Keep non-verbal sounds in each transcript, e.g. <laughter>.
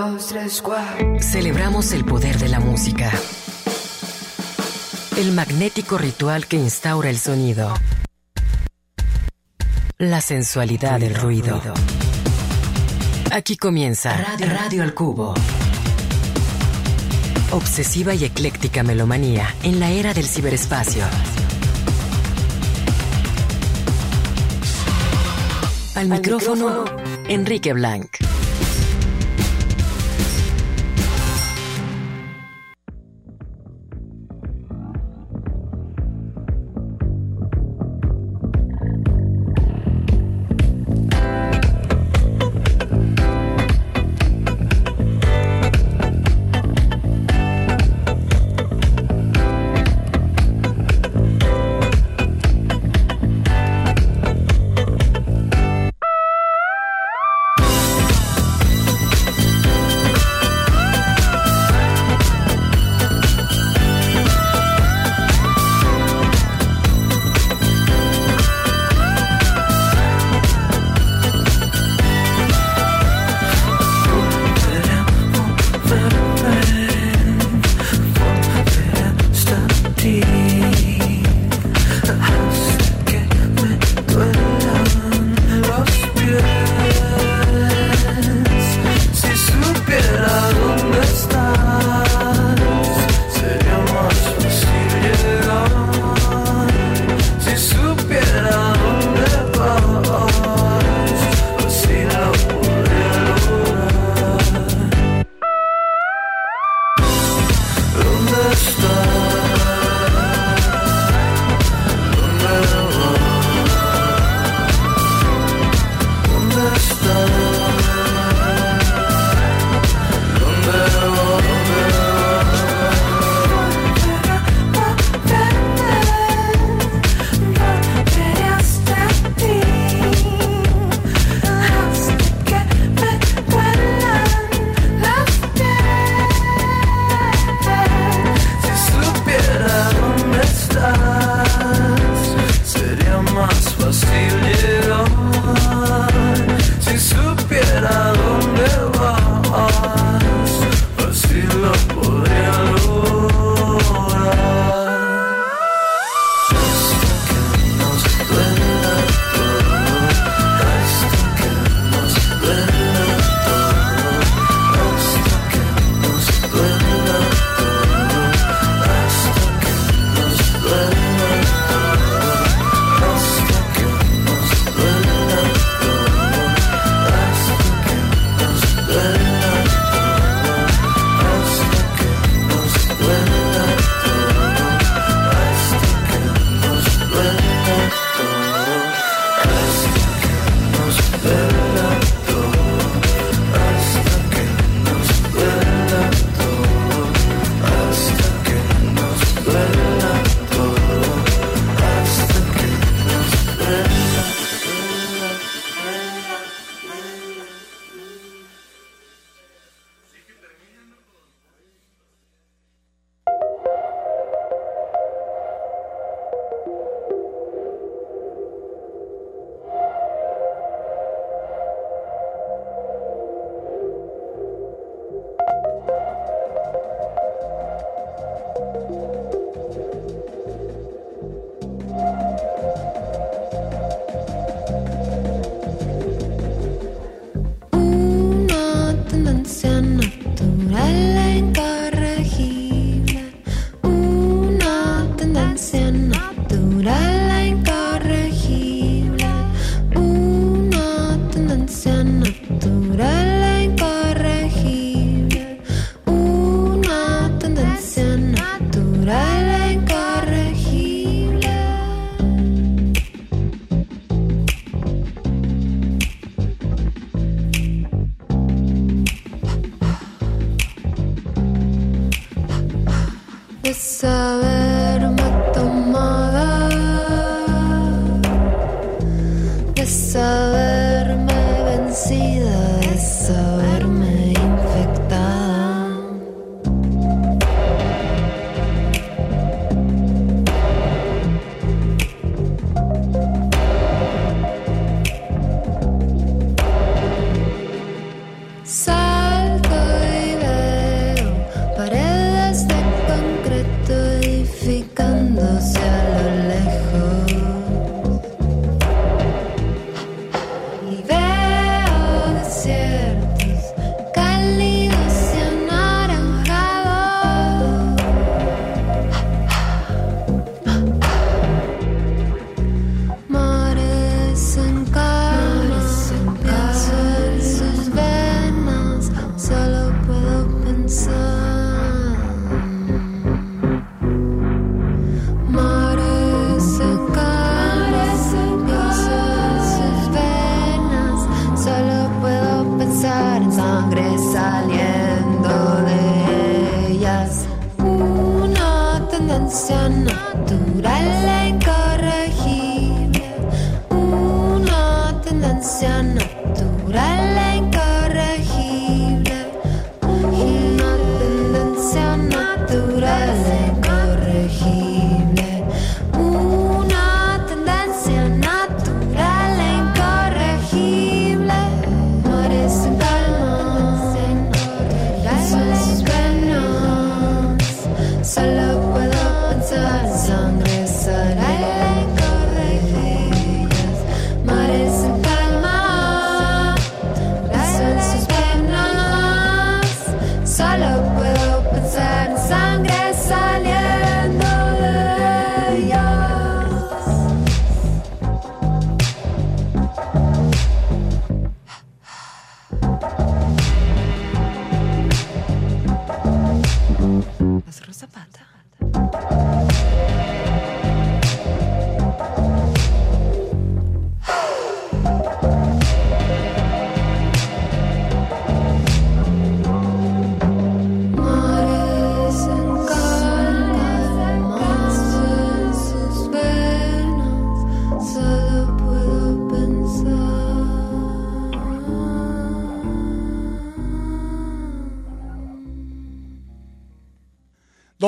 dos, tres, cuatro. Celebramos el poder de la música. El magnético ritual que instaura el sonido. La sensualidad del ruido. Aquí comienza Radio, Radio al Cubo. Obsesiva y ecléctica melomanía en la era del ciberespacio. Al, micrófono, Enrique Blanc.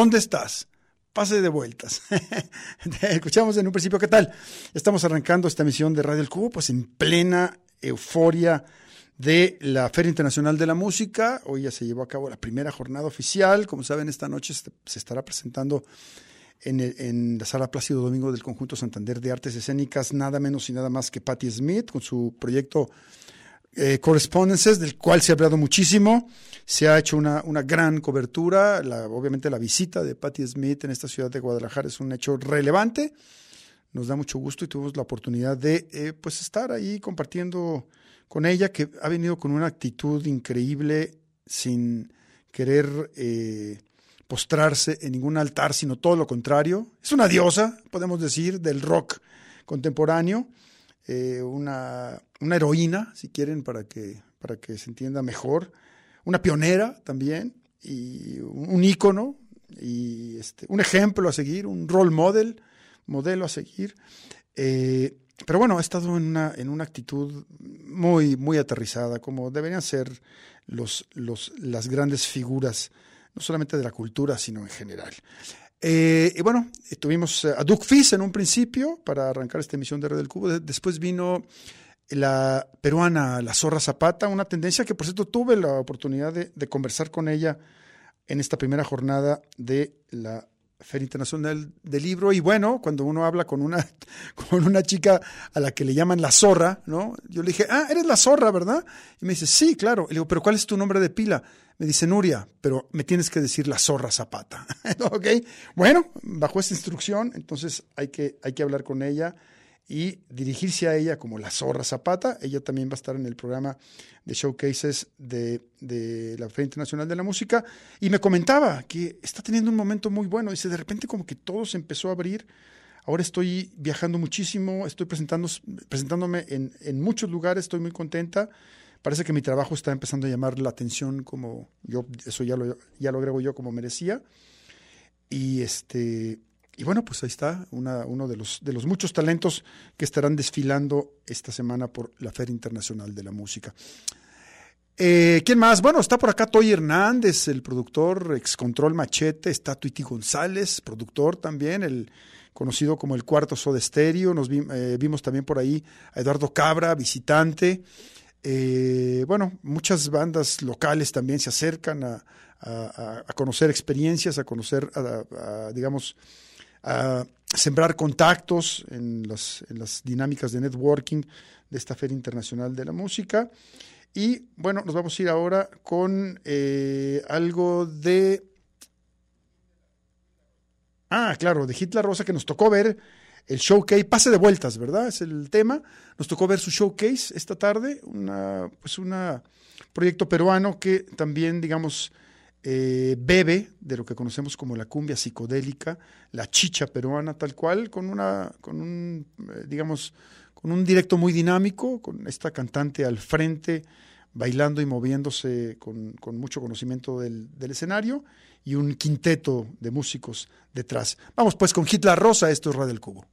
¿Dónde estás? Pase de vueltas. <laughs> Escuchamos en un principio, ¿qué tal? Estamos arrancando esta emisión de Radio El Cubo, pues en plena euforia de la Feria Internacional de la Música. Hoy ya se llevó a cabo la primera jornada oficial. Como saben, esta noche se estará presentando en, en la Sala Plácido Domingo del Conjunto Santander de Artes Escénicas, nada menos y nada más que Patti Smith, con su proyecto eh, Correspondences, del cual se ha hablado muchísimo. Se ha hecho una, una gran cobertura. Obviamente la visita de Patti Smith en esta ciudad de Guadalajara es un hecho relevante. Nos da mucho gusto y tuvimos la oportunidad de eh, pues estar ahí compartiendo con ella, que ha venido con una actitud increíble, sin querer eh, postrarse en ningún altar, sino todo lo contrario. Es una diosa, podemos decir, del rock contemporáneo, eh, una, una heroína, si quieren, para que, para que se entienda mejor, una pionera también, y un, ícono, y este, un ejemplo a seguir, un role model, modelo a seguir. Eh, pero bueno, ha estado en una, en una actitud muy, muy aterrizada, como deberían ser los, los, las grandes figuras, no solamente de la cultura, sino en general. Eh, y bueno, tuvimos a Duke Fizz en un principio para arrancar esta emisión de Red del Cubo. De- después vino la peruana, la Zorra Zapata, una tendencia que por cierto tuve la oportunidad de, conversar con ella en esta primera jornada de la Feria Internacional del Libro. Y bueno, cuando uno habla con una, <laughs> con una chica a la que le llaman la zorra, ¿no? Yo le dije, ah, eres la zorra, ¿verdad? Y me dice, sí, claro. Y le digo, pero ¿cuál es tu nombre de pila? Me dice Nuria, pero me tienes que decir la zorra Zapata. <laughs> ok, bueno, bajo esta instrucción, entonces hay que, hay que hablar con ella y dirigirse a ella como la zorra Zapata. Ella también va a estar en el programa de showcases de, de la Feria Internacional de la Música y me comentaba que está teniendo un momento muy bueno. Dice, de repente como que todo se empezó a abrir. Ahora estoy viajando muchísimo, estoy presentando, presentándome en, en muchos lugares, estoy muy contenta. Parece que mi trabajo está empezando a llamar la atención como yo, eso ya lo, ya lo agrego yo como merecía. Y este, y bueno, pues ahí está uno de los, de los muchos talentos que estarán desfilando esta semana por la Feria Internacional de la Música. Eh, ¿Quién más? Bueno, está por acá Toy Hernández, el productor ex Control Machete, está Tuiti González, productor también, el conocido como el cuarto Soda Stereo. Nos eh, vimos también por ahí a Eduardo Cabra, visitante. Eh, bueno, muchas bandas locales también se acercan a, a, a conocer experiencias, a conocer, a, digamos, a sembrar contactos en las, en las dinámicas de networking de esta Feria Internacional de la Música. Y bueno, nos vamos a ir ahora con eh, algo de... Ah, claro, de Hitler Rosa que nos tocó ver el showcase, pase de vueltas, ¿verdad? Es el tema. Nos tocó ver su showcase esta tarde, una, pues una proyecto peruano que también, digamos, eh, bebe de lo que conocemos como la cumbia psicodélica, la chicha peruana tal cual, con una, con un, eh, digamos, con un directo muy dinámico, con esta cantante al frente, bailando y moviéndose con, mucho conocimiento del, del, escenario y un quinteto de músicos detrás. Vamos pues con Hitler Rosa, esto es Radio del Cubo.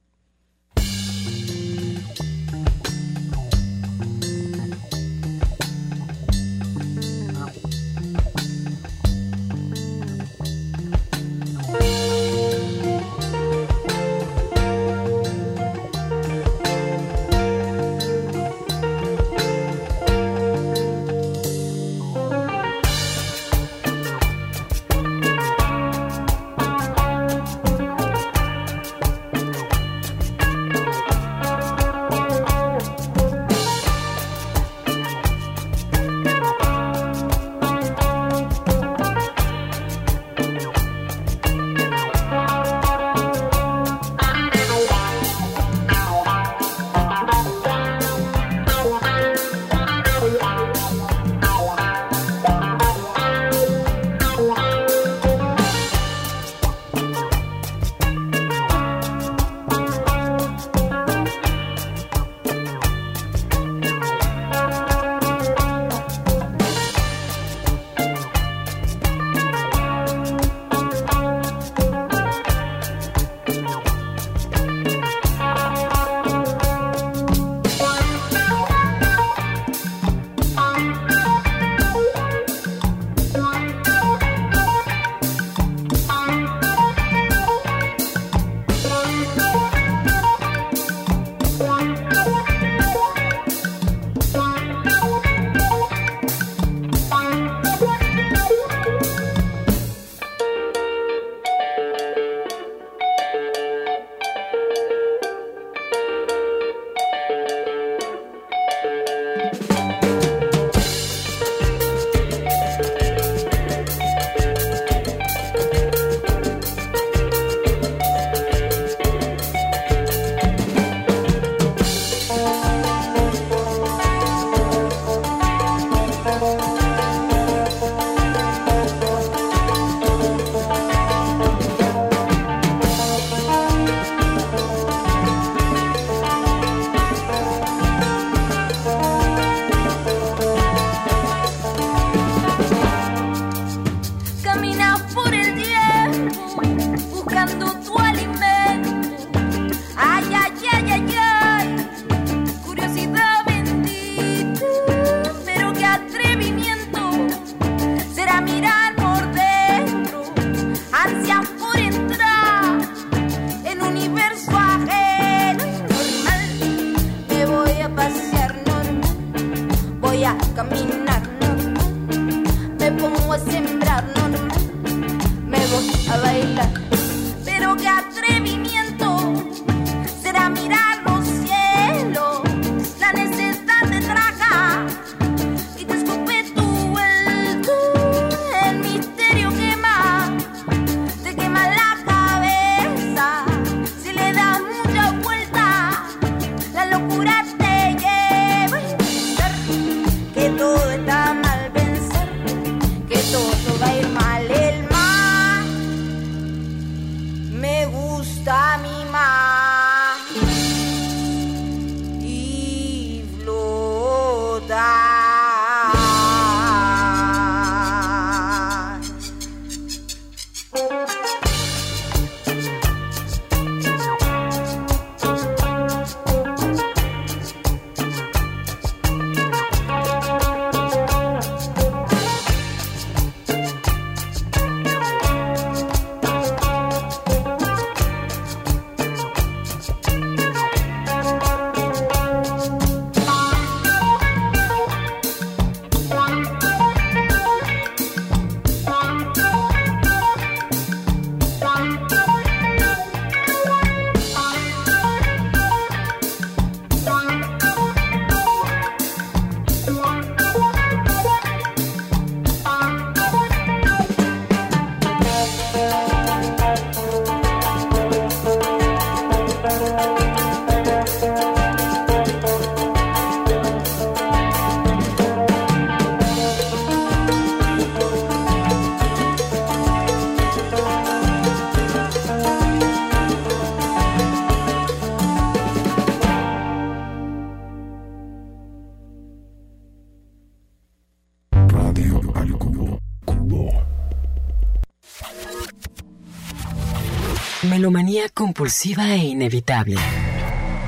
E inevitable.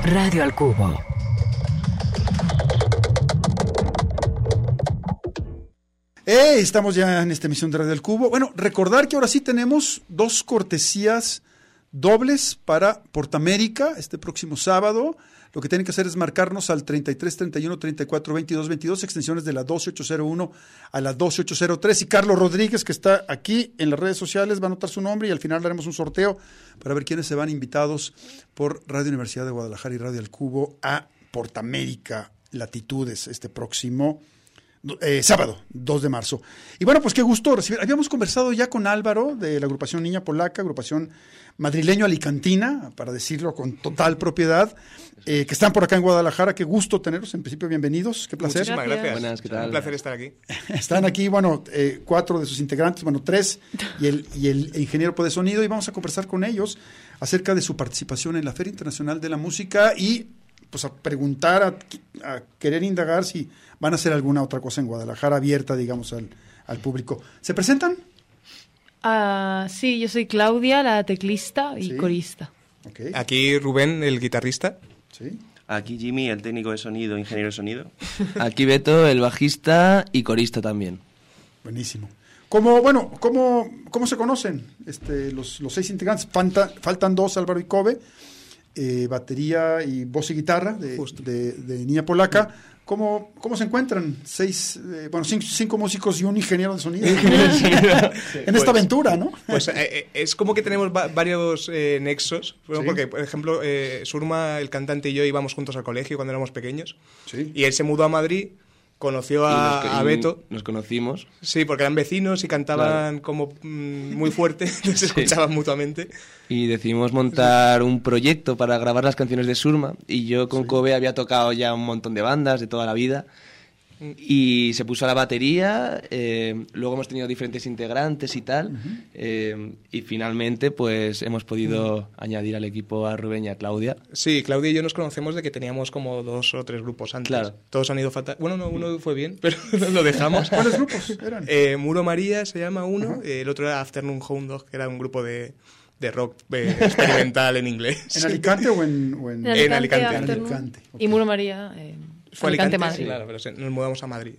Radio al Cubo. ¡Eh! Estamos ya en esta emisión de Radio del Cubo. Bueno, recordar que ahora sí tenemos dos cortesías dobles para Portamérica este próximo sábado. Lo que tienen que hacer es marcarnos al 33 31 34 22 22, extensiones de la 12801 a la 12803. Y Carlos Rodríguez, que está aquí en las redes sociales, va a anotar su nombre y al final haremos un sorteo para ver quiénes se van invitados por Radio Universidad de Guadalajara y Radio El Cubo a Portamérica Latitudes este próximo eh, sábado, 2 de marzo. Y bueno, pues qué gusto recibir. Habíamos conversado ya con Álvaro de la agrupación Niña Polaca, agrupación madrileño-alicantina, para decirlo con total propiedad, eh, que están por acá en Guadalajara. Qué gusto tenerlos. En principio, bienvenidos. Qué placer. Muchísimas gracias. Buenas, ¿qué tal? Un placer estar aquí. <laughs> Están aquí, bueno, eh, cuatro de sus integrantes, bueno, tres, y el, y el ingeniero de sonido, y vamos a conversar con ellos acerca de su participación en la Feria Internacional de la Música y pues a preguntar, a, a querer indagar si van a hacer alguna otra cosa en Guadalajara abierta, digamos, al, al público. ¿Se presentan? Ah, sí, yo soy Claudia, la teclista y Sí. corista. Aquí Rubén, el guitarrista. Sí. Aquí Jimmy, el técnico de sonido, ingeniero de sonido. <laughs> Aquí Beto, el bajista y corista también. Buenísimo. ¿Cómo, bueno, cómo, cómo se conocen este, los, los seis integrantes? Falta- faltan dos, Álvaro y Kobe, eh, batería y voz y guitarra de, de, de Niña Polaca. ¿Cómo, ¿Cómo se encuentran seis, eh, bueno, cinco, cinco músicos y un ingeniero de sonido <laughs> <laughs> en esta aventura, no? Pues eh, eh, es como que tenemos va- varios eh, nexos. Bueno, Sí. Porque, por ejemplo, eh, Surma, el cantante y yo íbamos juntos al colegio cuando éramos pequeños. Sí. Y él se mudó a Madrid, conoció a, nos- a Beto. Nos conocimos. Sí, porque eran vecinos y cantaban como mm, muy fuerte, <laughs> se escuchaban mutuamente. Y decidimos montar un proyecto para grabar las canciones de Surma. Y yo con Kobe había tocado ya un montón de bandas de toda la vida. Y se puso a la batería, eh, luego hemos tenido diferentes integrantes y tal, eh, y finalmente pues hemos podido añadir al equipo a Rubén y a Claudia. Sí, Claudia y yo nos conocemos de que teníamos como dos o tres grupos antes. Claro. Todos han ido fatal. Bueno, no, uno fue bien, <laughs> pero lo dejamos. <laughs> ¿Cuáles grupos eran? Eh, Muro María se llama uno, eh, el otro era Afternoon Hound Dog, que era un grupo de, de rock eh, experimental en inglés. ¿En Alicante o en, o en- En Alicante. En Afternoon. Alicante, ok. Y Muro María, eh, Fue Alicante, Alicante, Madrid. sí, claro, pero se- nos mudamos a Madrid.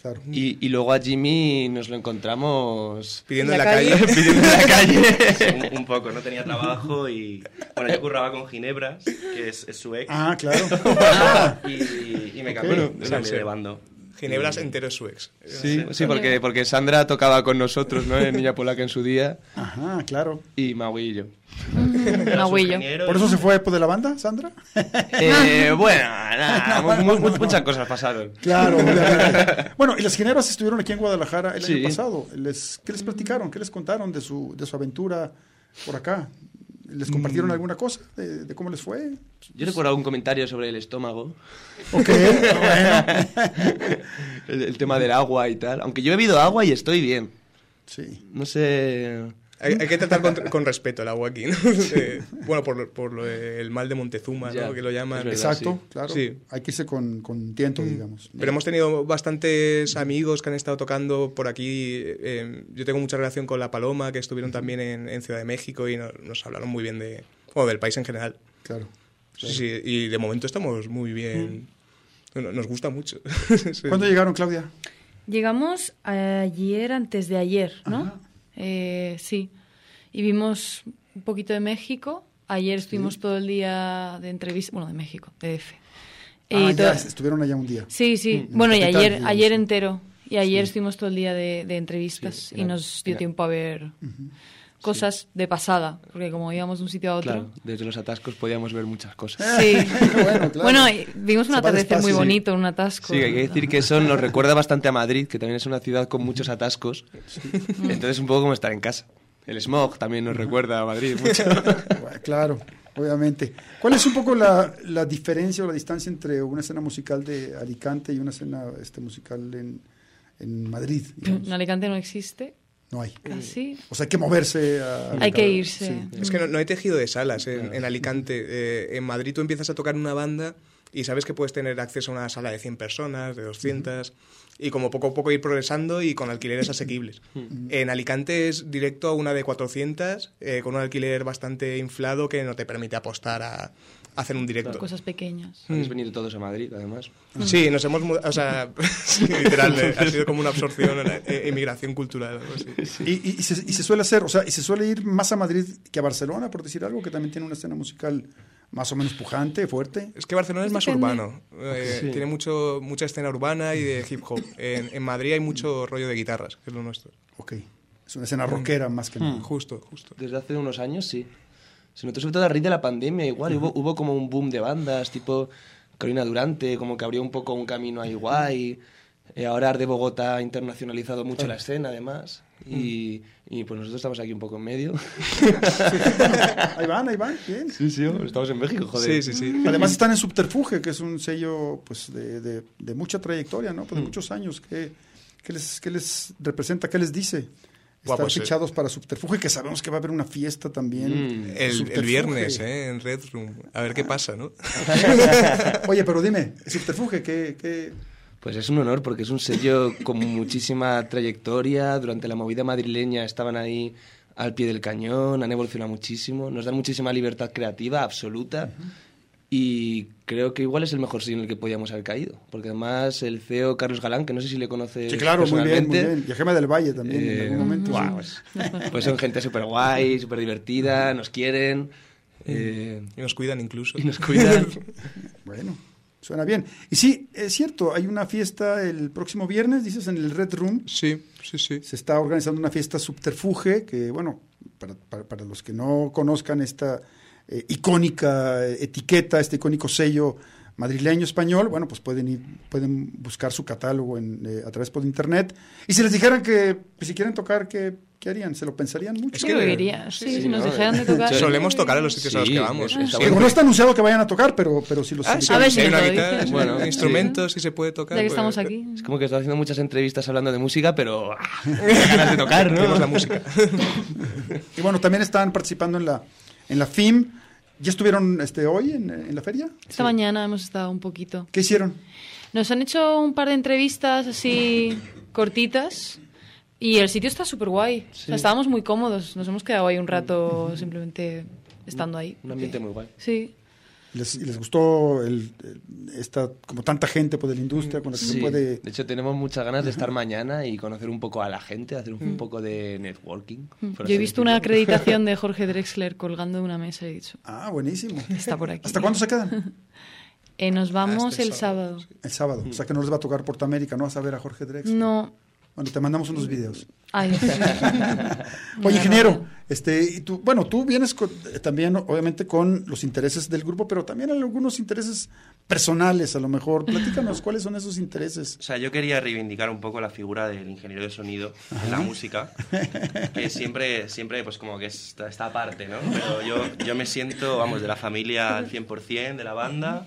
Claro. Y, y luego a Jimmy nos lo encontramos Pidiendo en la la calle. calle. <laughs> <laughs> pidiendo en la calle. un, un poco, no tenía trabajo y bueno, yo curraba con Ginebras, que es, es su ex, Ah, claro. <laughs> y, y me cambié, Bueno, me de bando. Ginebras entero es su ex. Sí, sí porque, porque Sandra tocaba con nosotros, ¿no? En Niña Polaca en su día, Ajá, claro. y Maui y yo. Su Agüillo. ingeniero ¿Por eso se fue pues, de la banda, Sandra? Eh, bueno, nada, mu- mu- muchas cosas pasaron. Claro. <laughs> Bueno, y las generas estuvieron aquí en Guadalajara el Sí. año pasado. Les, ¿Qué les platicaron? ¿Qué les contaron de su, de su aventura por acá? ¿Les compartieron alguna cosa de, de cómo les fue? Yo recuerdo algún comentario sobre el estómago, Ok, <laughs> bueno. el, el tema del agua y tal. Aunque yo he bebido agua y estoy bien. Sí. No sé. Hay, hay que tratar con, con respeto el agua aquí, ¿no? <laughs> Eh, bueno, por, lo- por lo de- el mal de Montezuma, Ya, ¿no? Que lo llaman. verdad. Exacto, sí. claro. Sí. Hay que irse con, con tiento, digamos. Pero hemos tenido bastantes amigos que han estado tocando por aquí. eh, yo tengo mucha relación con La Paloma, que estuvieron también en, en Ciudad de México y no- nos hablaron muy bien de, bueno, del país en general. Claro. Sí, sí, y de momento estamos muy bien. No- Nos gusta mucho. <laughs> Sí. ¿Cuándo llegaron, Claudia? Llegamos ayer, antes de ayer, ¿no? Ajá. Eh, sí. Y vimos un poquito de México. Ayer estuvimos todo el día de entrevista, bueno, de México, de DF. Ah, Y ya, estuvieron allá un día. Sí, sí. Mm, Bueno, y ayer, digamos, ayer entero. Y ayer Sí. estuvimos todo el día de, de entrevistas Sí, y nos dio tiempo a ver cosas de pasada, porque como íbamos de un sitio a otro. Claro, desde los atascos podíamos ver muchas cosas. Sí. <laughs> <laughs> bueno, claro. Bueno, vimos un atardecer muy bonito, un atasco. Sí, hay que decir que eso nos recuerda bastante a Madrid, que también es una ciudad con muchos atascos. Entonces, un poco como estar en casa. El smog también nos recuerda a Madrid <laughs> mucho. Bueno, Claro, obviamente. ¿Cuál es un poco la, la diferencia o la distancia entre una escena musical de Alicante y una escena este, musical en, en Madrid? digamos? En Alicante no existe, No hay. casi. O sea, hay que moverse. A, Hay que irse. Sí. Es que no, no hay tejido de salas en, en Alicante. Eh, en Madrid tú empiezas a tocar una banda y sabes que puedes tener acceso a una sala de 100 personas, de 200, y como poco a poco ir progresando y con alquileres <coughs> asequibles. En Alicante es directo a una de 400, eh, con un alquiler bastante inflado que no te permite apostar a hacer un directo. Cosas pequeñas. Habéis venido todos a Madrid, además. Sí, nos hemos mudado, o sea, <laughs> sí, literal, eh, ha sido como una absorción, una eh, emigración cultural. algo así. Y, y- y se, y se suele hacer, o sea, y se suele ir más a Madrid que a Barcelona, por decir algo, que también tiene una escena musical más o menos pujante, fuerte. Es que Barcelona es más Depende. urbano, eh, tiene mucho, mucha escena urbana y de hip hop. En, en Madrid hay mucho rollo de guitarras, que es lo nuestro. Ok. Es una escena rockera más que nada. Justo, justo. Desde hace unos años, sí. Se notó sobre todo a raíz de la pandemia, igual. hubo, hubo como un boom de bandas, tipo Carolina Durante, como que abrió un poco un camino ahí guay. Eh, ahora Art de Bogotá ha internacionalizado mucho la escena, además. Y, y pues nosotros estamos aquí un poco en medio. <laughs> Ahí van, ahí van, bien. Sí, sí, estamos en México, joder. Sí, sí, sí. <laughs> Además están en Subterfuge, que es un sello pues de, de- de mucha trayectoria, ¿no? Pues de muchos años. ¿Qué, qué les, qué les representa? ¿Qué les dice? Estar pues, eh. fichados para Subterfuge, que sabemos que va a haber una fiesta también. El, el viernes, ¿eh? En Red Room. A ver qué pasa, ¿no? <laughs> Oye, pero dime, Subterfuge, ¿qué, qué, Pues es un honor porque es un sello con <laughs> muchísima trayectoria. Durante la movida madrileña estaban ahí al pie del cañón, han evolucionado muchísimo, nos dan muchísima libertad creativa absoluta y creo que igual es el mejor sello en el que podíamos haber caído. Porque además el CEO Carlos Galán, que no sé si le conoces Sí, claro, muy bien, muy bien. Y a Gema del Valle también, en eh, algún momento. guau, sí. pues, pues son gente súper guay, súper divertida, nos quieren eh, Y nos cuidan incluso. y nos cuidan. <laughs> Bueno, suena bien. Y sí, es cierto, hay una fiesta el próximo viernes, dices, en el Red Room. Sí, sí, sí. Se está organizando una fiesta subterfuge que, bueno, para, para- para los que no conozcan esta eh, icónica etiqueta, este icónico sello madrileño español, bueno, pues pueden ir, pueden buscar su catálogo en, eh, a través por internet. Y si les dijeran que pues, si quieren tocar, ¿qué, qué harían? ¿Se lo pensarían mucho? Es que creo de- que iría. Sí, sí, si nos no, dejaran de eh, tocar. Solemos tocar en los sitios a los Sí, que vamos. Sí. Digo, bueno. no está anunciado que vayan a tocar, pero, pero si los Ah. A ver si hay una lo guitarra, bueno, Sí. instrumentos, si se puede tocar. Ya que pues- estamos aquí. Es como que estoy haciendo muchas entrevistas hablando de música, pero ah, <laughs> ganas de tocar, ¿no? La música. <laughs> Y bueno, también están participando en la, en la FIM. ¿Ya estuvieron este, hoy en, en la feria? Esta mañana hemos estado un poquito. ¿Qué hicieron? Nos han hecho un par de entrevistas así <laughs> cortitas y el sitio está súper guay. O sea, estábamos muy cómodos. Nos hemos quedado ahí un rato simplemente estando ahí. Un ambiente muy guay. Sí. ¿Les, y les gustó el, esta, como tanta gente pues, de la industria con la que se Sí, puede... de hecho tenemos muchas ganas de estar mañana y conocer un poco a la gente, hacer un poco de networking. Mm. Yo he visto una acreditación de <laughs> Jorge Drexler colgando de una mesa y he dicho, Ah, buenísimo. está por aquí. ¿Hasta cuándo se quedan? <laughs> Eh, nos vamos el el sábado. El sábado. O sea que no les va a tocar Portamérica, ¿no? Vas a ver a Jorge Drex. No. Bueno, te mandamos unos videos. Ay. <laughs> Oye, ingeniero, este, y tú, bueno, tú vienes con- eh, también, obviamente, con los intereses del grupo, pero también algunos intereses personales, a lo mejor. Platícanos, <laughs> ¿cuáles son esos intereses? O sea, yo quería reivindicar un poco la figura del ingeniero de sonido en la música, que siempre, siempre pues como que está, está aparte, ¿no? Pero yo, yo me siento, vamos, de la familia al 100%, de la banda,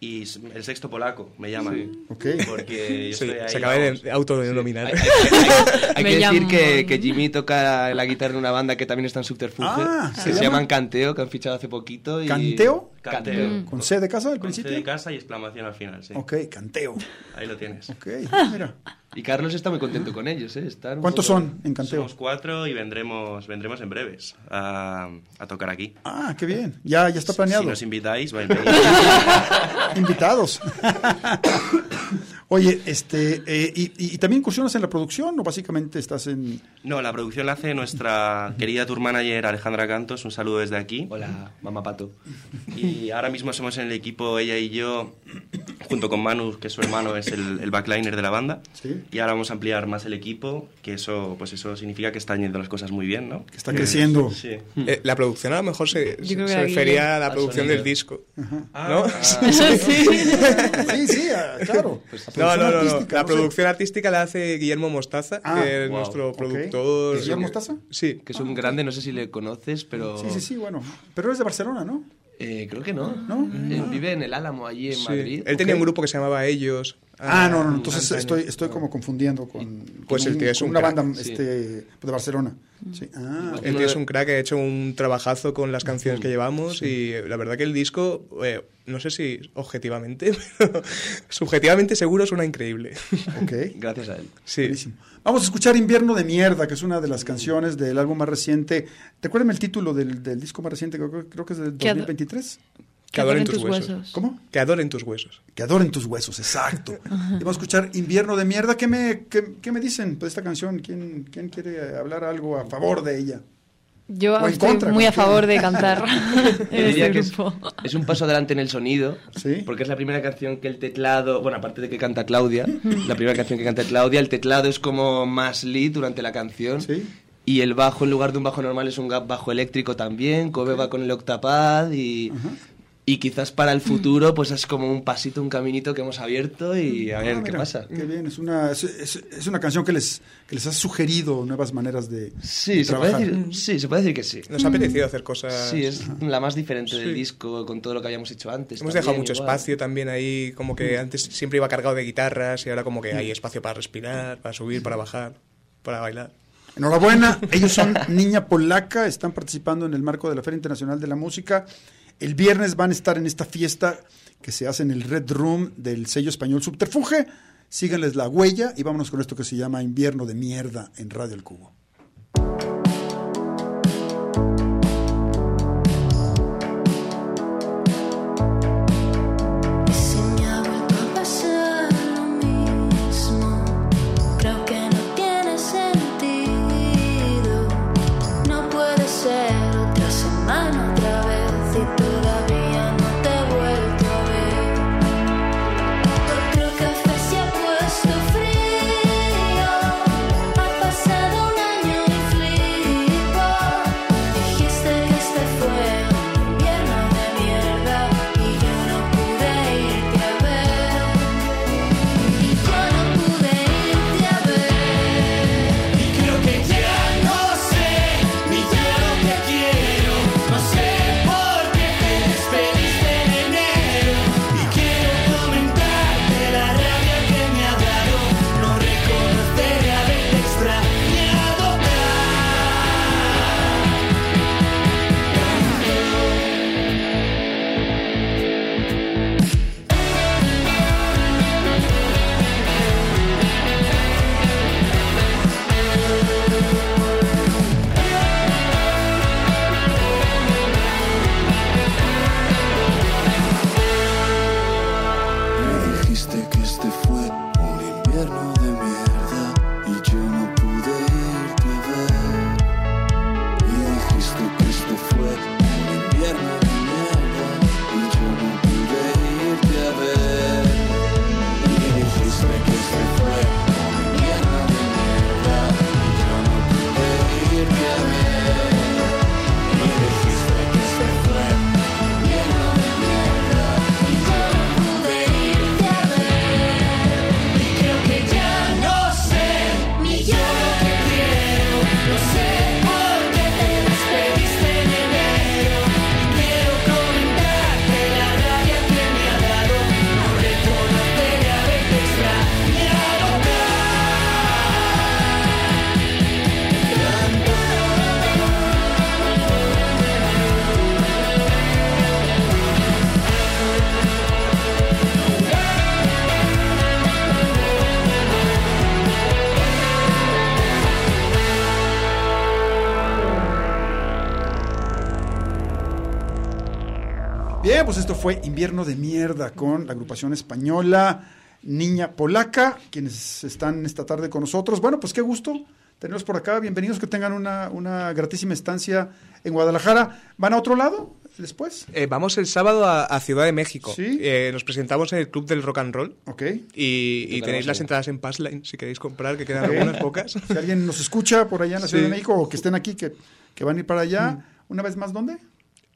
y el sexto polaco me llaman. Ok. Porque yo <laughs> Sí, estoy ahí, se acaba de vamos, autodenominar. Hay, hay- hay- hay Me que decir que, que Jimmy toca la guitarra en una banda que también está en Subterfuge, Ah, que ¿se se, llama? llaman Canteo, que han fichado hace poquito. Y... ¿Canteo? Canteo. ¿Con C de casa al Con C principio? de casa y exclamación al final, sí. Ok, canteo. Ahí lo tienes. Ok, mira. Y Carlos está muy contento con ellos, ¿eh? Están ¿Cuántos poco- son en canteo? Somos cuatro y vendremos, vendremos en breves a, a tocar aquí. Ah, qué bien. Ya, ya está planeado. Si nos invitáis. <laughs> Invitados. <laughs> Oye, este, eh, y, y- y también incursionas en la producción o básicamente estás en... No, la producción la hace nuestra querida tour manager Alejandra Cantos. Un saludo desde aquí. Hola, mamá pato. Y ahora mismo somos en el equipo, ella y yo, junto con Manu, que es su hermano, es el, el backliner de la banda. Sí. Y ahora vamos a ampliar más el equipo, que eso, pues eso significa que están yendo las cosas muy bien, ¿no? que está creciendo. Sí. Eh, la producción a lo mejor se, se aquí refería a la producción sonido. del disco. Ah, <laughs> ¿No? Sí, sí, ah, claro. La No, no, no, La no sé. producción artística la hace Guillermo Mostaza, Ah, que es wow, nuestro productor. ¿Guillermo Mostaza? Sí. Que es un grande, no sé si le conoces, pero... Sí, sí, sí, bueno. Pero eres de Barcelona, ¿no? Eh, creo que no. ¿No? Eh, vive en el Álamo, allí en Sí. Madrid. Él tenía un grupo que se llamaba Ellos Ah, no, no, entonces antaño. estoy, estoy como confundiendo con, Pues con el tío es un una crack, banda sí. este, de Barcelona. Sí. Ah, El tío es un crack, ha hecho un trabajazo con las canciones que llevamos y la verdad que el disco, eh, no sé si objetivamente, <laughs> pero subjetivamente seguro suena increíble. ok. Gracias a él. Sí. Buenísimo. Vamos a escuchar Invierno de Mierda, que es una de las canciones del álbum más reciente. Recuérdame el título del, del disco más reciente, creo, creo que es del Que ad- 2023. Que adoren tus huesos. ¿Cómo? Que adoren tus huesos. Que adoren tus huesos, exacto. <laughs> Y vamos a escuchar Invierno de Mierda. ¿Qué me, qué, qué me dicen de esta canción? ¿Quién, ¿Quién quiere hablar algo a favor de ella? Yo O estoy contra, muy a favor de cantar <laughs> <laughs> en este es, un paso adelante en el sonido, Sí. porque es la primera canción que el teclado, bueno, aparte de que canta Claudia, la primera canción que canta Claudia, el teclado es como más lead durante la canción. Sí. Y el bajo, en lugar de un bajo normal, es un bajo eléctrico también. Kobe va con el octapad y, y quizás para el futuro, pues es como un pasito, un caminito que hemos abierto y a ver Ah, qué mira, pasa. Qué bien, es una, es, es- es una canción que les, que les ha sugerido nuevas maneras de, Sí, de se puede, trabajar. decir, sí, se puede decir que sí. Nos ha apetecido hacer cosas... Sí, es la más diferente del Sí. disco con todo lo que habíamos hecho antes. Hemos también, dejado mucho igual. espacio también ahí, como que antes siempre iba cargado de guitarras y ahora como que hay espacio para respirar, para subir, para bajar, para bailar. Enhorabuena, ellos son Niña Polaca, están participando en el marco de la Feria Internacional de la Música. El viernes van a estar en esta fiesta que se hace en el Red Room del sello español Subterfuge. Síganles la huella y vámonos con esto que se llama Invierno de Mierda en Radio El Cubo. Pues esto fue Invierno de Mierda con la agrupación española Niña Polaca, quienes están esta tarde con nosotros. Bueno, pues qué gusto tenerlos por acá. Bienvenidos, que tengan una, una gratísima estancia en Guadalajara. ¿Van a otro lado después? Eh, vamos el sábado a, a Ciudad de México. Sí. Eh, nos presentamos en el Club del Rock and Roll. Ok. Y, y tenéis las entradas en Passline si queréis comprar, que quedan algunas pocas. Si alguien nos escucha por allá en la Ciudad Sí. de México o que estén aquí, que, que van a ir para allá, una vez más, ¿dónde?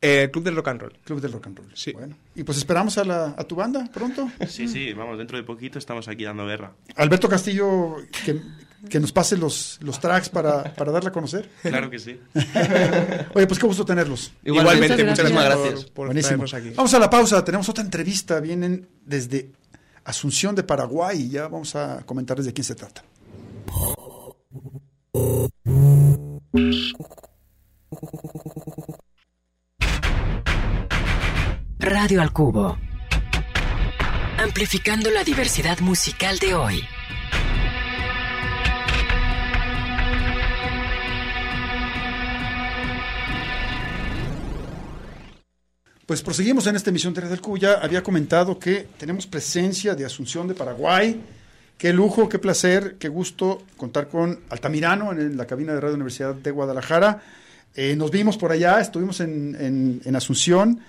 Eh, Club del Rock and Roll. Club del Rock and Roll. Sí. Bueno, y pues esperamos a, la, a tu banda pronto. Sí, sí, vamos, dentro de poquito estamos aquí dando guerra. Alberto Castillo, que, que nos pase los, los tracks para, para darle a conocer. Claro que sí. <laughs> Oye, pues qué gusto tenerlos. Igualmente, Muchas muchas gracias, gracias. por, por Buenísimo. aquí. Vamos a la pausa, tenemos otra entrevista. Vienen desde Asunción de Paraguay y ya vamos a comentarles de quién se trata. Radio al Cubo. Amplificando la diversidad musical de hoy. Pues proseguimos en esta emisión de Radio del Cubo. Ya había comentado que tenemos presencia de Asunción de Paraguay. Qué lujo, qué placer, qué gusto contar con Altamirano en la cabina de Radio Universidad de Guadalajara. Eh, nos vimos por allá, estuvimos en Asunción,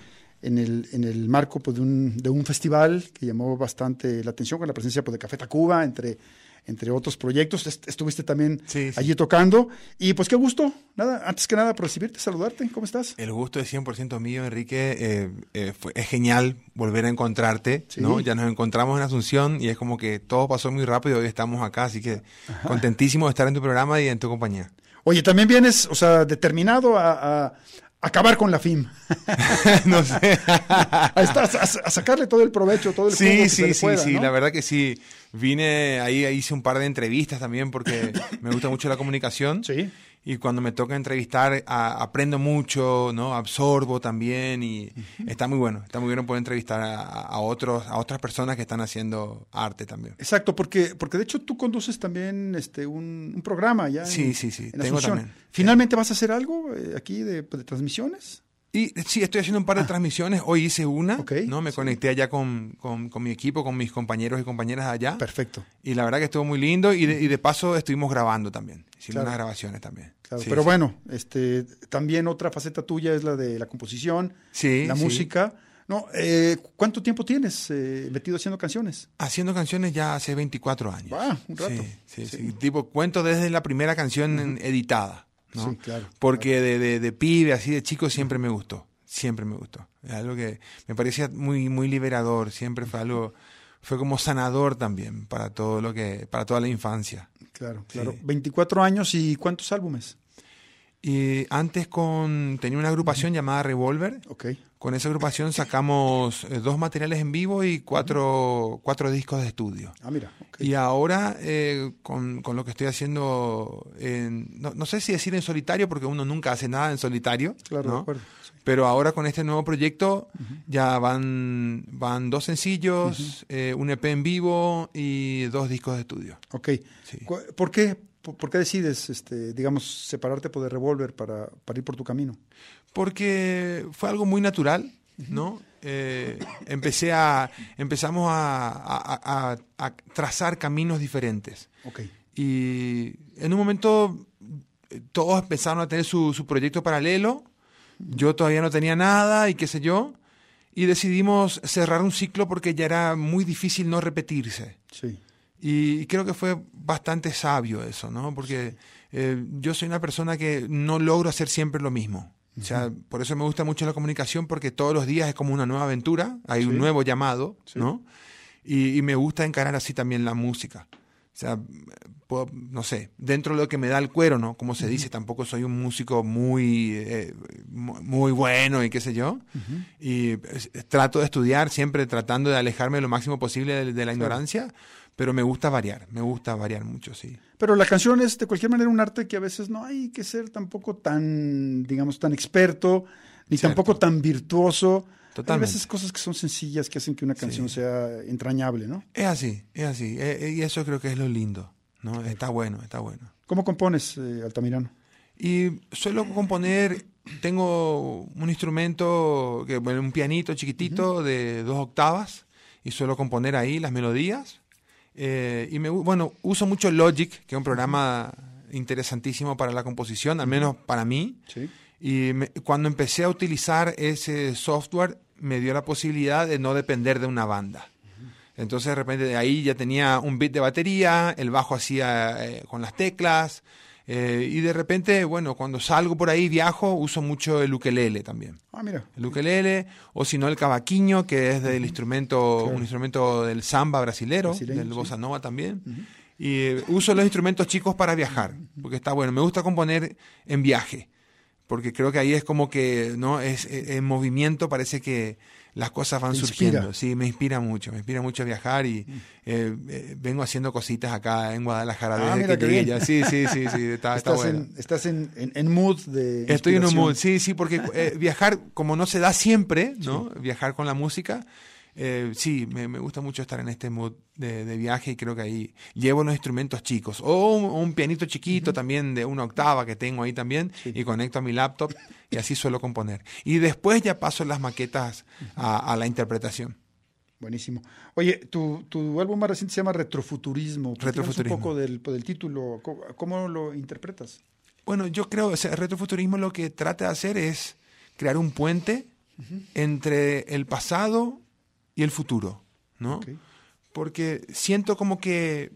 en el, en el marco pues, de, un, de un festival que llamó bastante la atención con la presencia pues, de Café Tacuba, entre, entre otros proyectos. Est- Estuviste también Sí, sí. allí tocando. Y pues qué gusto, nada, antes que nada por recibirte, saludarte, ¿cómo estás? El gusto es 100% mío, Enrique. Eh, eh, fue- es genial volver a encontrarte, Sí. ¿no? Ya nos encontramos en Asunción y es como que todo pasó muy rápido y hoy estamos acá, así que contentísimo de estar en tu programa y en tu compañía. Oye, también vienes, o sea, determinado a, a acabar con la FIM. <laughs> no sé. a, estar- a- a sacarle todo el provecho, todo el Sí, sí, sí, pueda, sí, ¿no? la verdad que sí. Vine ahí hice un par de entrevistas también porque me gusta mucho la comunicación. Sí. Y cuando me toca entrevistar, a- aprendo mucho, ¿no? Absorbo también y está muy bueno. Está muy bueno poder entrevistar a, a otros, a otras personas que están haciendo arte también. Exacto, porque, porque de hecho tú conduces también este, un, un programa ya. en- Sí, sí, sí, en tengo Asunción. también. ¿Finalmente vas a hacer algo eh, aquí de, de transmisiones? Y sí, estoy haciendo un par de transmisiones. Hoy hice una, Ah. Ok, ¿no? Me sí. conecté allá con, con- con mi equipo, con mis compañeros y compañeras allá. Perfecto. Y la verdad que estuvo muy lindo. Y de, y de paso estuvimos grabando también. Hicimos Claro. unas grabaciones también. Claro, Sí, pero sí. bueno, este, también otra faceta tuya es la de la composición, Sí, la música. No, eh, ¿Cuánto tiempo tienes eh, metido haciendo canciones? Haciendo canciones ya hace 24 años. Ah, un rato. Sí, sí, Sí. Tipo, cuento desde la primera canción en- editada. ¿No? Sí, claro, Porque De, de, de pibe, así de chico, siempre me gustó. Siempre me gustó. Es algo que me parecía muy, muy liberador. Siempre fue algo, fue como sanador también para todo lo que, para toda la infancia. Claro, claro. Sí. 24 años y ¿cuántos álbumes? Y antes con, tenía una agrupación llamada Revolver. Ok. Con esa agrupación sacamos eh, dos materiales en vivo y cuatro, cuatro discos de estudio. Ah, mira. Y ahora, eh, con, con lo que estoy haciendo, en- no, no sé si decir en solitario, porque uno nunca hace nada en solitario, Claro, ¿no? de acuerdo. sí. pero ahora con este nuevo proyecto ya van, van dos sencillos, eh, un EP en vivo y dos discos de estudio. Ok. Sí. ¿Por qué, por, por qué decides, este, digamos, separarte por de Revolver para, para ir por tu camino? Porque fue algo muy natural, ¿no? Eh, empecé a, empezamos a, a- a- a trazar caminos diferentes. Ok. Y en un momento eh, todos empezaron a tener su, su proyecto paralelo. Yo todavía no tenía nada y qué sé yo. Y decidimos cerrar un ciclo porque ya era muy difícil no repetirse. Sí. Y creo que fue bastante sabio eso, ¿no? Porque eh, yo soy una persona que no logro hacer siempre lo mismo. O sea, por eso me gusta mucho la comunicación, porque todos los días es como una nueva aventura, hay Sí. un nuevo llamado, Sí. ¿no? Y, y me gusta encarar así también la música. O sea, puedo- no sé, dentro de lo que me da el cuero, ¿no? Como se dice, tampoco soy un músico muy, eh, mu- muy bueno y qué sé yo. Y pues, trato de estudiar, siempre tratando de alejarme lo máximo posible de, de la ignorancia, pero me gusta variar, me gusta variar mucho, sí. Pero la canción es de cualquier manera un arte que a veces no hay que ser tampoco tan, digamos, tan experto, ni Cierto. tampoco tan virtuoso. Hay Totalmente. veces cosas que son sencillas que hacen que una canción sea entrañable, ¿no? Es así, es así. eh, eh, y eso creo que es lo lindo, ¿no? Está bueno, está bueno. ¿Cómo compones, eh, Altamirano? Y suelo componer, tengo un instrumento, que, bueno, un pianito chiquitito de dos octavas, y suelo componer ahí las melodías. Eh, y me, bueno, uso mucho Logic, que es un programa interesantísimo para la composición, al menos para mí. Sí. Y me- cuando empecé a utilizar ese software, me dio la posibilidad de no depender de una banda. Entonces de repente de ahí ya tenía un beat de batería, el bajo hacía eh, con las teclas, eh, y de repente, bueno, cuando salgo por ahí, viajo, uso mucho el ukelele también. Ah, mira. El ukelele, o si no el cavaquinho, que es del instrumento, un instrumento del samba brasilero, Brasileño, del sí. bossa nova también. Y eh, uso los instrumentos chicos para viajar, porque está bueno. Me gusta componer en viaje, porque creo que ahí es como que, ¿no? Es, eh, en movimiento parece que las cosas van surgiendo. Sí, me inspira mucho, me inspira mucho viajar y eh, eh, vengo haciendo cositas acá en Guadalajara Ah, desde mira que qué llegué bien. ya. Sí, sí, sí, sí, está, <laughs> está bueno. en, estás en, en- en mood de. Estoy en un mood, sí, sí, porque eh, viajar, como no se da siempre, ¿no? Viajar con la música, eh, sí, me, me gusta mucho estar en este mood de, de viaje y creo que ahí llevo los instrumentos chicos. O un, un pianito chiquito también de una octava que tengo ahí también y conecto a mi laptop y así suelo componer. Y después ya paso las maquetas a, a la interpretación. Buenísimo. Oye, tu, tu álbum más reciente se llama Retrofuturismo. Retrofuturismo. un poco del, del título. ¿Cómo, lo interpretas? Bueno, yo creo, o sea, retrofuturismo lo que trata de hacer es crear un puente entre el pasado y el futuro, ¿no? Porque siento como que,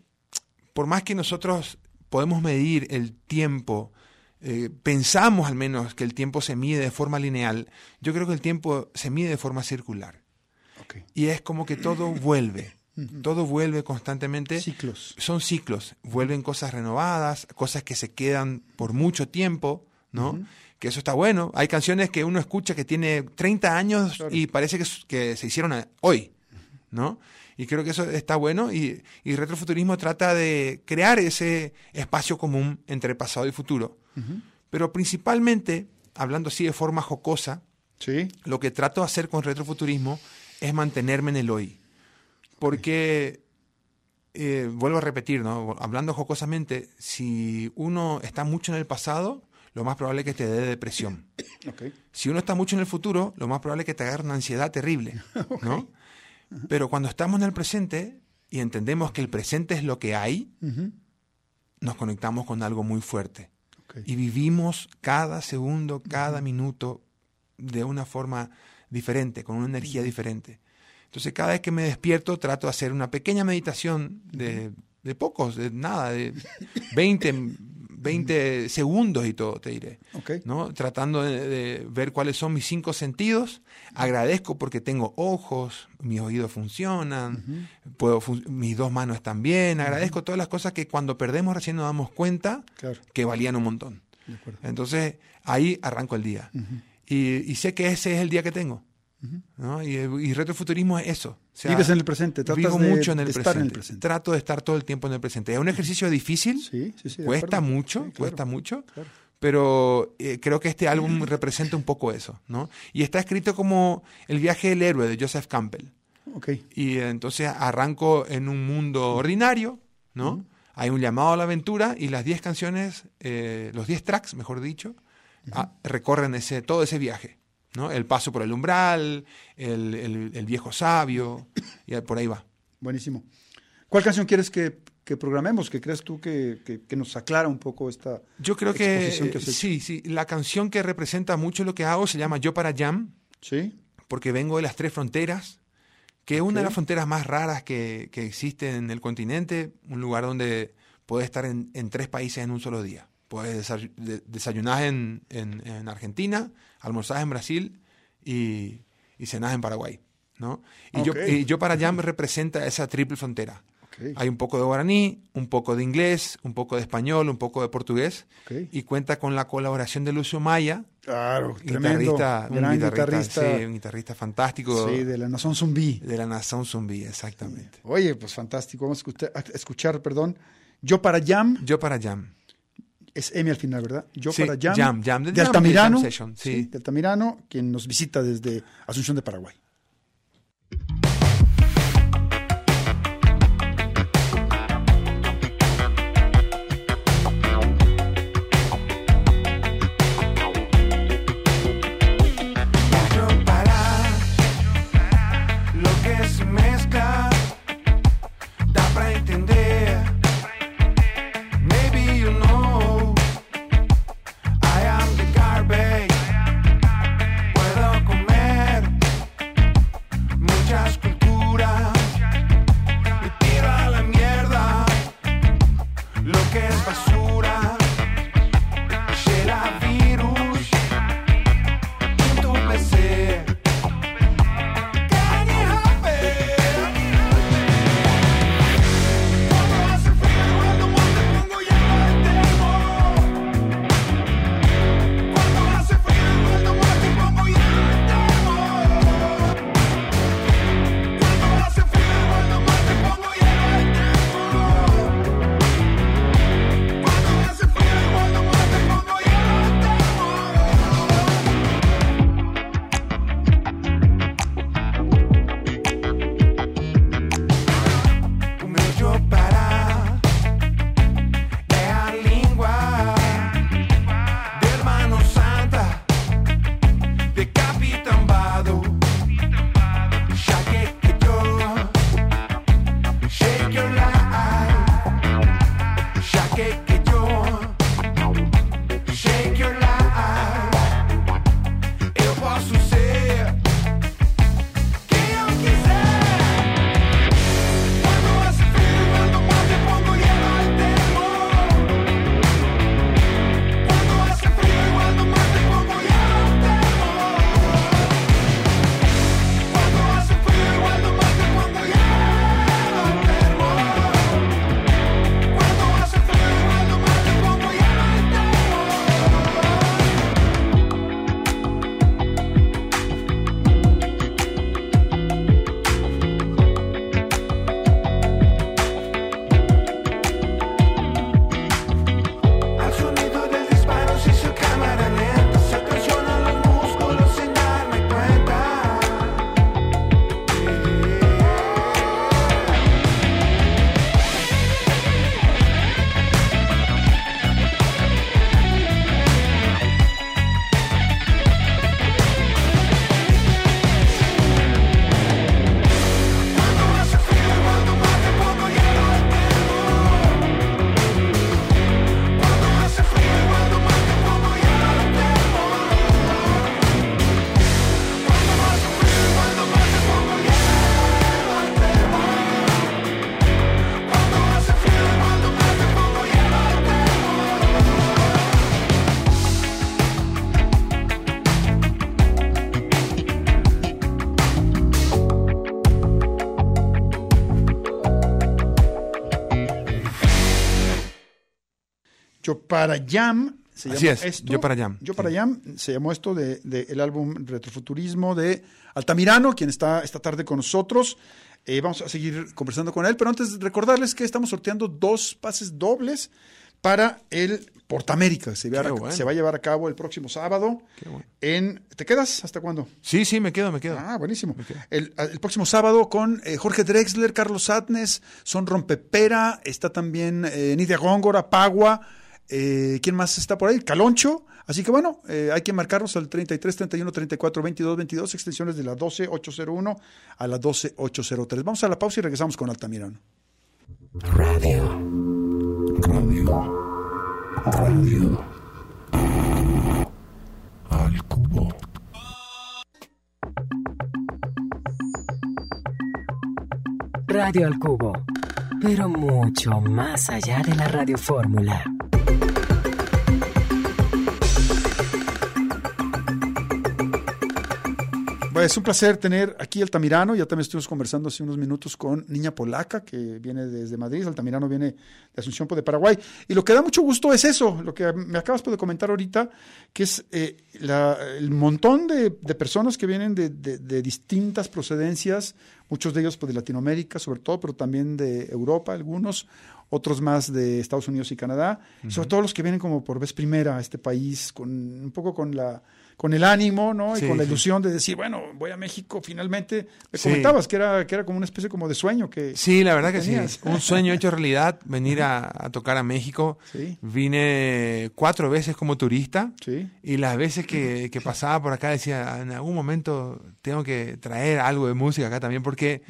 por más que nosotros podemos medir el tiempo, eh, pensamos al menos que el tiempo se mide de forma lineal, yo creo que el tiempo se mide de forma circular. Y es como que todo <clears throat> vuelve, todo vuelve constantemente. Ciclos. Son ciclos, vuelven cosas renovadas, cosas que se quedan por mucho tiempo, ¿no? Que eso está bueno. Hay canciones que uno escucha que tiene 30 años Claro. y parece que, se hicieron a- hoy, ¿no? Y creo que eso está bueno y, y retrofuturismo trata de crear ese espacio común entre pasado y futuro. Pero principalmente, hablando así de forma jocosa, Sí. lo que trato de hacer con retrofuturismo es mantenerme en el hoy. Porque, eh, vuelvo a repetir, ¿no? hablando jocosamente, si uno está mucho en el pasado, lo más probable es que te dé depresión. <coughs> Si uno está mucho en el futuro, lo más probable es que te agarre una ansiedad terrible. <laughs> ¿no? Pero cuando estamos en el presente y entendemos que el presente es lo que hay, nos conectamos con algo muy fuerte. Y vivimos cada segundo, cada minuto de una forma diferente, con una energía diferente. Entonces, cada vez que me despierto, trato de hacer una pequeña meditación de, de pocos, de nada, de 20, 20 segundos y todo, te diré. Ok. ¿no? Tratando de, de ver cuáles son mis cinco sentidos. Agradezco porque tengo ojos, mis oídos funcionan, puedo fun- mis dos manos están bien. Agradezco todas las cosas que cuando perdemos recién nos damos cuenta Claro. que valían un montón. De. Entonces, ahí arranco el día. y, y sé que ese es el día que tengo. ¿no? y, y retrofuturismo es eso. Sea, Vives en el presente, tratas vivo de- mucho en el, presente. estar en el presente. Trato de estar todo el tiempo en el presente. Es un ejercicio difícil, Sí, sí, sí. cuesta mucho, claro. cuesta mucho, claro. pero eh, creo que este álbum <clears throat> representa un poco eso, ¿no? Y está escrito como El viaje del héroe de Joseph Campbell. Ok. Y entonces arranco en un mundo ordinario, ¿no? Hay un llamado a la aventura y las 10 canciones, eh, los 10 tracks, mejor dicho, recorren ese, todo ese viaje, ¿no? El paso por el umbral, el, el- el viejo sabio, y por ahí va. Buenísimo. ¿Cuál canción quieres que, que programemos? ¿Que crees tú que, que- que nos aclara un poco esta Yo creo que, exposición sí, sí, la canción que representa mucho lo que hago se llama Yo para Jam, Sí. porque vengo de las tres fronteras, que es una de las fronteras más raras que, que existe en el continente, un lugar donde puedes estar en, en tres países en un solo día. Puedes desay- de- desayunar en, en- en Argentina, almorzar en Brasil y, y cenar en Paraguay. ¿no? Y, yo, Ok. y yo para Jam representa esa triple frontera. Ok. Hay un poco de guaraní, un poco de inglés, un poco de español, un poco de portugués, Ok. y cuenta con la colaboración de Lucio Maya, Claro, tremendo. guitarrista, un gran guitarrista, guitarrista. sí, un guitarrista fantástico Sí, de la Nación Zumbí. de la nación zumbí, exactamente. Oye, pues fantástico. Vamos a escuchar, perdón. Yo para Jam, Yo para Jam. Es Emi al final, ¿verdad? Yo Sí, para Jam. Jam, Jam, de de Altamirano. de Jam Session, sí. de Altamirano, quien nos visita desde Asunción de Paraguay. Para Jam. Se Así es, esto. Yo para Jam, Yo para Jam se llamó esto del de, el álbum Retrofuturismo de Altamirano, quien está esta tarde con nosotros. Eh, vamos a seguir conversando con él, pero antes recordarles que estamos sorteando dos pases dobles para el Portamérica. Se, va a- bueno. se va a llevar a cabo el próximo sábado. Qué bueno. En, ¿Te quedas? ¿Hasta cuándo? Sí, sí, me quedo, me quedo. Ah, buenísimo. El, el próximo sábado con eh, Jorge Drexler, Carlos Atnes, Son Rompepera, está también eh, Nidia Góngora, Pagua, eh, ¿quién más está por ahí? Caloncho. Así que bueno, eh, hay que marcarnos al 33 31 34 22 22, extensiones de la 12 801 a la 12 803. Vamos a la pausa y regresamos con Altamirano. Radio. Radio. Radio. Al cubo. Radio al Cubo, pero mucho más allá de la radiofórmula. Pues, es un placer tener aquí Altamirano. Ya también estuvimos conversando hace unos minutos con Niña Polaca, que viene desde Madrid. Altamirano viene de Asunción de Paraguay. Y lo que da mucho gusto es eso, lo que me acabas de comentar ahorita, que es eh, la- el montón de, de personas que vienen de, de- de distintas procedencias, muchos de ellos pues, de Latinoamérica, sobre todo, pero también de Europa, algunos, otros más de Estados Unidos y Canadá, sobre todo los que vienen como por vez primera a este país, con un poco con la con el ánimo, ¿no? Y Sí, con la sí. ilusión de decir, bueno, voy a México finalmente. Me Sí. comentabas que era, que era como una especie como de sueño que... Sí, la verdad que sí. Un sueño hecho realidad, <laughs> venir a, a tocar a México. Sí. Vine cuatro veces como turista Sí. y las veces que, que pasaba por acá decía, en algún momento tengo que traer algo de música acá también porque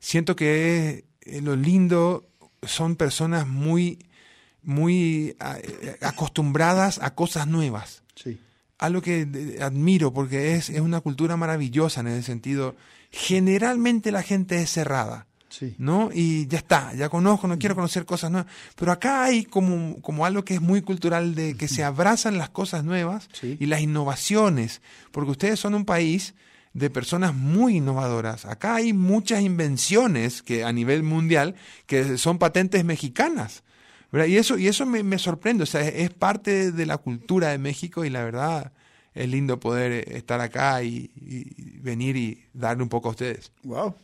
siento que eh, lo lindo son personas muy, muy ah, eh, acostumbradas a cosas nuevas Sí. Algo que eh, admiro porque es, es una cultura maravillosa en ese sentido. Generalmente la gente es cerrada, Sí. ¿no? Y ya está, ya conozco, no quiero conocer cosas nuevas. Pero acá hay como, como algo que es muy cultural de que se abrazan las cosas nuevas Sí. y las innovaciones, porque ustedes son un país de personas muy innovadoras. Acá hay muchas invenciones que a nivel mundial que son patentes mexicanas. ¿Verdad? Y eso, y eso me, me sorprende, o sea, es, es parte de la cultura de México y la verdad es lindo poder eh, estar acá y, y venir y darle un poco a ustedes. Wow.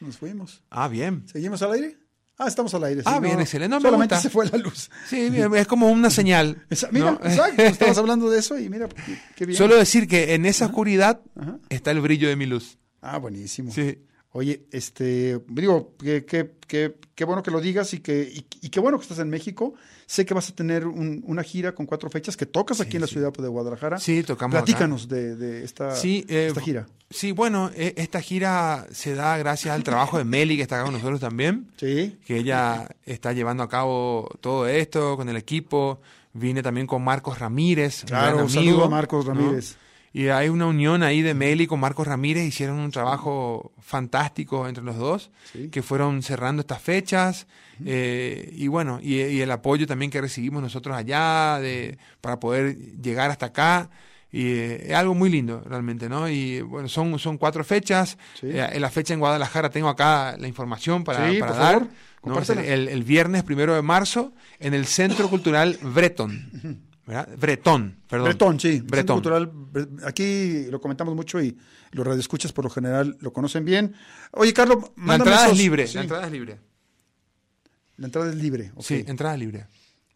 Nos fuimos. Ah, bien. ¿Seguimos al aire? Ah, estamos al aire. sí, Ah, bien, no, excelente. No, me solamente se fue la luz. Sí, es como una señal. Esa- mira, ¿no? exacto. <laughs> Estabas hablando de eso y mira, qué, bien. Solo decir que en esa oscuridad Ajá. está el brillo de mi luz. Ah, buenísimo. Sí. Oye, este, digo, que, que, que, qué bueno que lo digas y que y, y qué bueno que estás en México. Sé que vas a tener un- una gira con cuatro fechas que tocas aquí en la ciudad de Guadalajara. Sí, tocamos acá. Platícanos de, de esta, Sí, eh, esta gira. Sí, bueno, e- esta gira se da gracias al trabajo de Meli, que está acá con nosotros también. Sí. que ella está llevando a cabo todo esto con el equipo. Vine también con Marcos Ramírez. Claro, un amigo, saludo a Marcos ¿no? Y hay una unión ahí de Meli con Marcos Ramírez. Hicieron un trabajo fantástico entre los dos, Sí. que fueron cerrando estas fechas. eh, y bueno, y, y el apoyo también que recibimos nosotros allá de, para poder llegar hasta acá. Y eh, es algo muy lindo realmente, ¿no? Y bueno, son, son cuatro fechas. Sí. Eh, en la fecha en Guadalajara tengo acá la información para, Sí, para por dar. favor, el, el viernes primero de marzo en el Centro Cultural Breton. ¿Verdad? Bretón, perdón. Bretón, sí. Bretón. Cultural, aquí lo comentamos mucho y los radioescuchas por lo general lo conocen bien. Oye, Carlos, La entrada es libre. sí. La entrada es libre. La entrada es libre. Sí, entrada libre.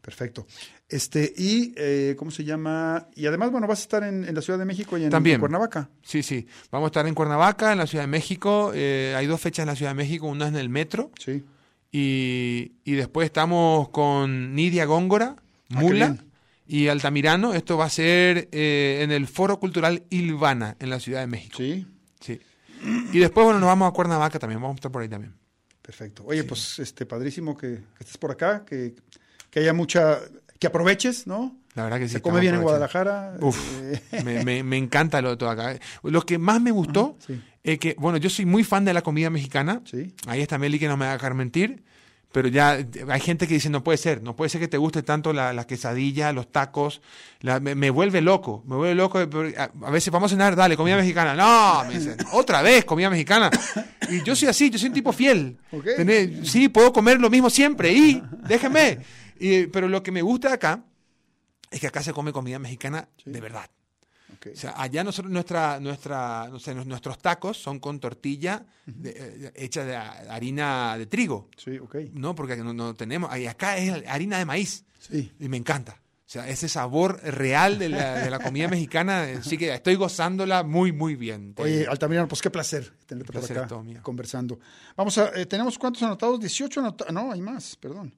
Perfecto. Este, y, eh, ¿cómo se llama? Y además, bueno, vas a estar en, en la Ciudad de México y en, También. Cuernavaca. Sí, sí. Vamos a estar en Cuernavaca, en la Ciudad de México. Eh, hay dos fechas en la Ciudad de México, una es en el metro. Sí. Y, y después estamos con Nidia Góngora, Ah, Mula. Y Altamirano. Esto va a ser eh, en el Foro Cultural Ilvana, en la Ciudad de México. Sí. Sí. Y después, bueno, nos vamos a Cuernavaca también. Vamos a estar por ahí también. Perfecto. Oye, pues este padrísimo que, que estés por acá, que, que haya mucha, que aproveches, ¿no? La verdad que sí. Se come bien en. Guadalajara. Uf, eh, me, me- me encanta lo de todo acá. Lo que más me gustó sí. es que, bueno, yo soy muy fan de la comida mexicana. Sí. Ahí está Meli que no me va a dejar mentir. Pero ya hay gente que dice, no puede ser, no puede ser que te guste tanto la, la quesadilla, los tacos. la- me, me vuelve loco, me vuelve loco. A, a veces vamos a cenar, dale, comida mexicana. No, me dicen, otra vez comida mexicana. Y yo soy así, yo soy un tipo fiel. Ok. Tenés- sí, puedo comer lo mismo siempre y déjenme. Y, pero lo que me gusta acá es que acá se come comida mexicana de verdad. O sea, allá nosotros, nuestra, nuestra, no sé, nos- nuestros tacos son con tortilla de- eh, hecha de ha- harina de trigo. Sí, ok. No, porque no, no tenemos. Y acá es harina de maíz. Sí. Y me encanta. O sea, ese sabor real de la, de la comida mexicana. Así que estoy gozándola muy, muy bien. Oye. Altamirano, pues qué placer tenerte por acá es todo mío. conversando. Vamos a, eh, ¿tenemos cuántos anotados? 18 anotados. No, hay más, perdón.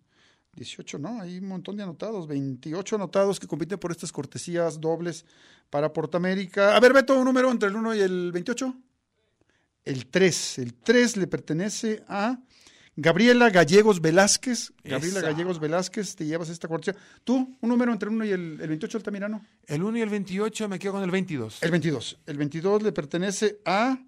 18, no, hay un montón de anotados. 28 anotados que compiten por estas cortesías dobles para Portamérica. A ver, Beto, un número entre el 1 y el 28. El 3. El 3 le pertenece a Gabriela Gallegos Velázquez. Gabriela Esa. Gallegos Velázquez, te llevas esta cortesía. ¿Tú, un número entre el 1 y el, el 28, Altamirano? El 1 y el 28 me quedo con el 22. El 22. El 22 le pertenece a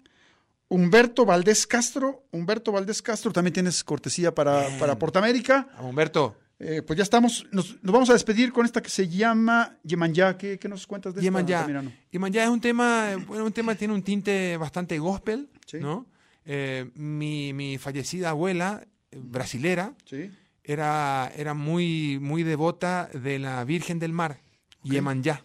Humberto Valdés Castro. Humberto Valdés Castro, también tienes cortesía para, para Portamérica. A Humberto. Eh, pues ya estamos, nos, nos vamos a despedir con esta que se llama Yemanyá. ¿Qué, qué nos cuentas de. Altamirano? Yemanjá es un tema, bueno, un tema tiene un tinte bastante gospel, Sí. ¿no? Eh, mi, mi fallecida abuela, eh, brasilera, Sí. era, era muy, muy devota de la Virgen del Mar, Yemanjá,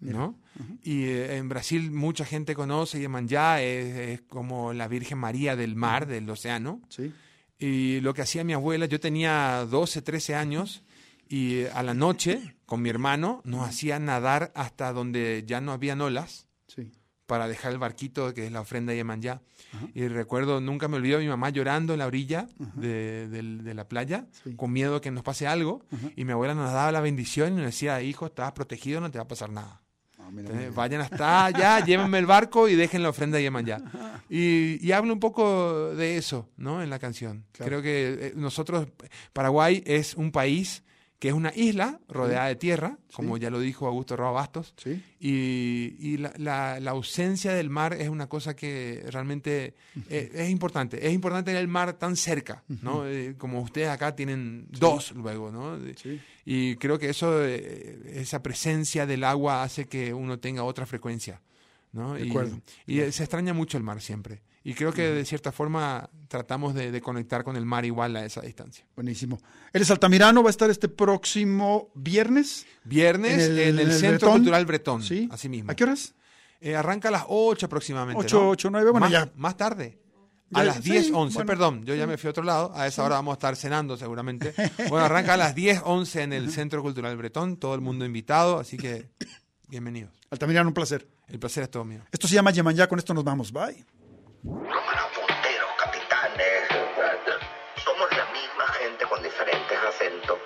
¿no? Y eh, en Brasil mucha gente conoce Yemanjá, es, es como la Virgen María del mar, del océano. Sí. Y lo que hacía mi abuela, yo tenía 12, 13 años y a la noche con mi hermano nos hacía nadar hasta donde ya no habían olas Sí. para dejar el barquito que es la ofrenda de Yemanjá. Y recuerdo, nunca me olvido a mi mamá llorando en la orilla de, la playa Sí. con miedo que nos pase algo y mi abuela nos daba la bendición y nos decía, hijo, estás protegido, no te va a pasar nada. Ah, mira, Entonces, mira. vayan hasta allá, <laughs> llévenme el barco y dejen la ofrenda de Yemanjá. Y, y hablo un poco de eso, ¿no? En la canción. Claro. Creo que eh, nosotros, Paraguay es un país que es una isla rodeada de tierra, como ya lo dijo Augusto Roa Bastos, Sí. y, y la, la- la ausencia del mar es una cosa que realmente eh, es importante. Es importante tener el mar tan cerca, ¿no? Eh, como ustedes acá tienen dos luego, ¿no? Y creo que eso, eh, esa presencia del agua hace que uno tenga otra frecuencia, ¿no? De Y- acuerdo. Y, se extraña mucho el mar siempre. Y creo que de cierta forma tratamos de, de conectar con el mar igual a esa distancia. Buenísimo. Es Altamirano, va a estar este próximo viernes. Viernes en el, Centro Bretón. Cultural Bretón, Sí. así mismo. ¿A qué horas? Eh, arranca a las 8 aproximadamente. Ocho, ¿no? ocho, nueve, bueno, más, ya. Más tarde. Ya, A las sí, 10, 11, bueno, perdón, yo ya me fui a otro lado, a esa hora vamos a estar cenando seguramente. <laughs> Bueno, arranca a las 10, 11 en el Centro Cultural Bretón, todo el mundo invitado, así que bienvenidos. Altamirano, un placer. El placer es todo mío. Esto se llama Yemanyá, con esto nos vamos. Bye. Cámara, capitanes. Somos la misma gente con diferentes acentos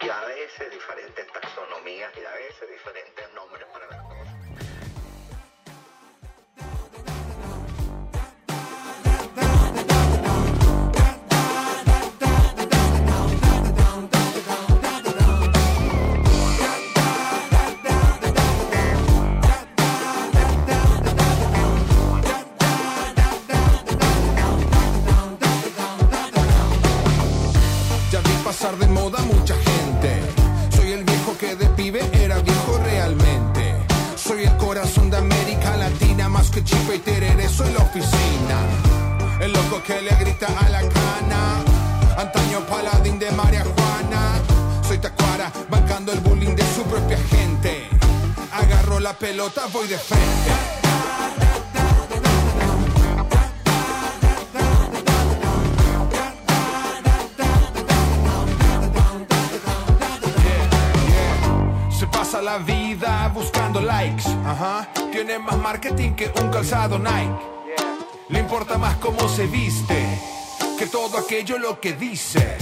y a veces diferentes taxonomías y a veces diferentes Chipe y tereré, soy la oficina. El loco que le grita a la cana. Antaño paladín de María Juana. Soy Tacuara, bancando el bullying de su propia gente. Agarro la pelota, voy de frente. Pasa la vida buscando likes. Tiene más marketing que un calzado Nike. Le importa más cómo se viste que todo aquello lo que dice.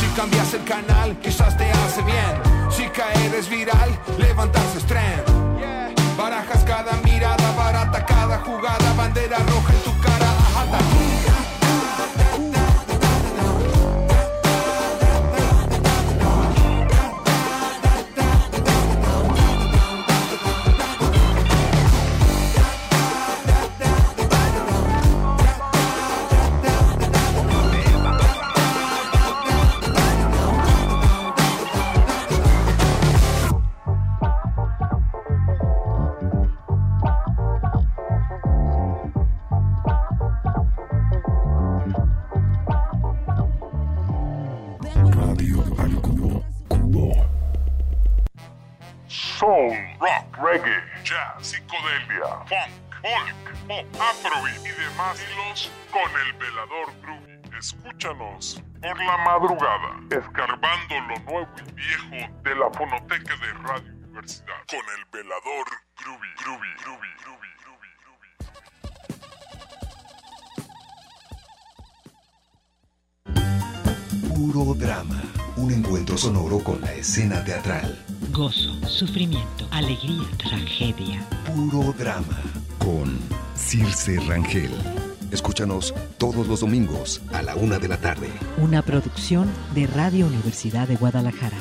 Si cambias el canal, quizás te hace bien. Si caer es viral, levantarse es trend. Barajas cada mirada barata, cada jugada, bandera roja en tu cara. Con el velador groovy. Escúchanos por la madrugada, escarbando lo nuevo y viejo de la fonoteca de Radio Universidad con el velador groovy, groovy, groovy, groovy, groovy. Puro drama. Un encuentro sonoro con la escena teatral. Gozo, sufrimiento, alegría, tragedia. Puro drama. Con Circe Rangel. Escúchanos todos los domingos a la una de la tarde. Una producción de Radio Universidad de Guadalajara.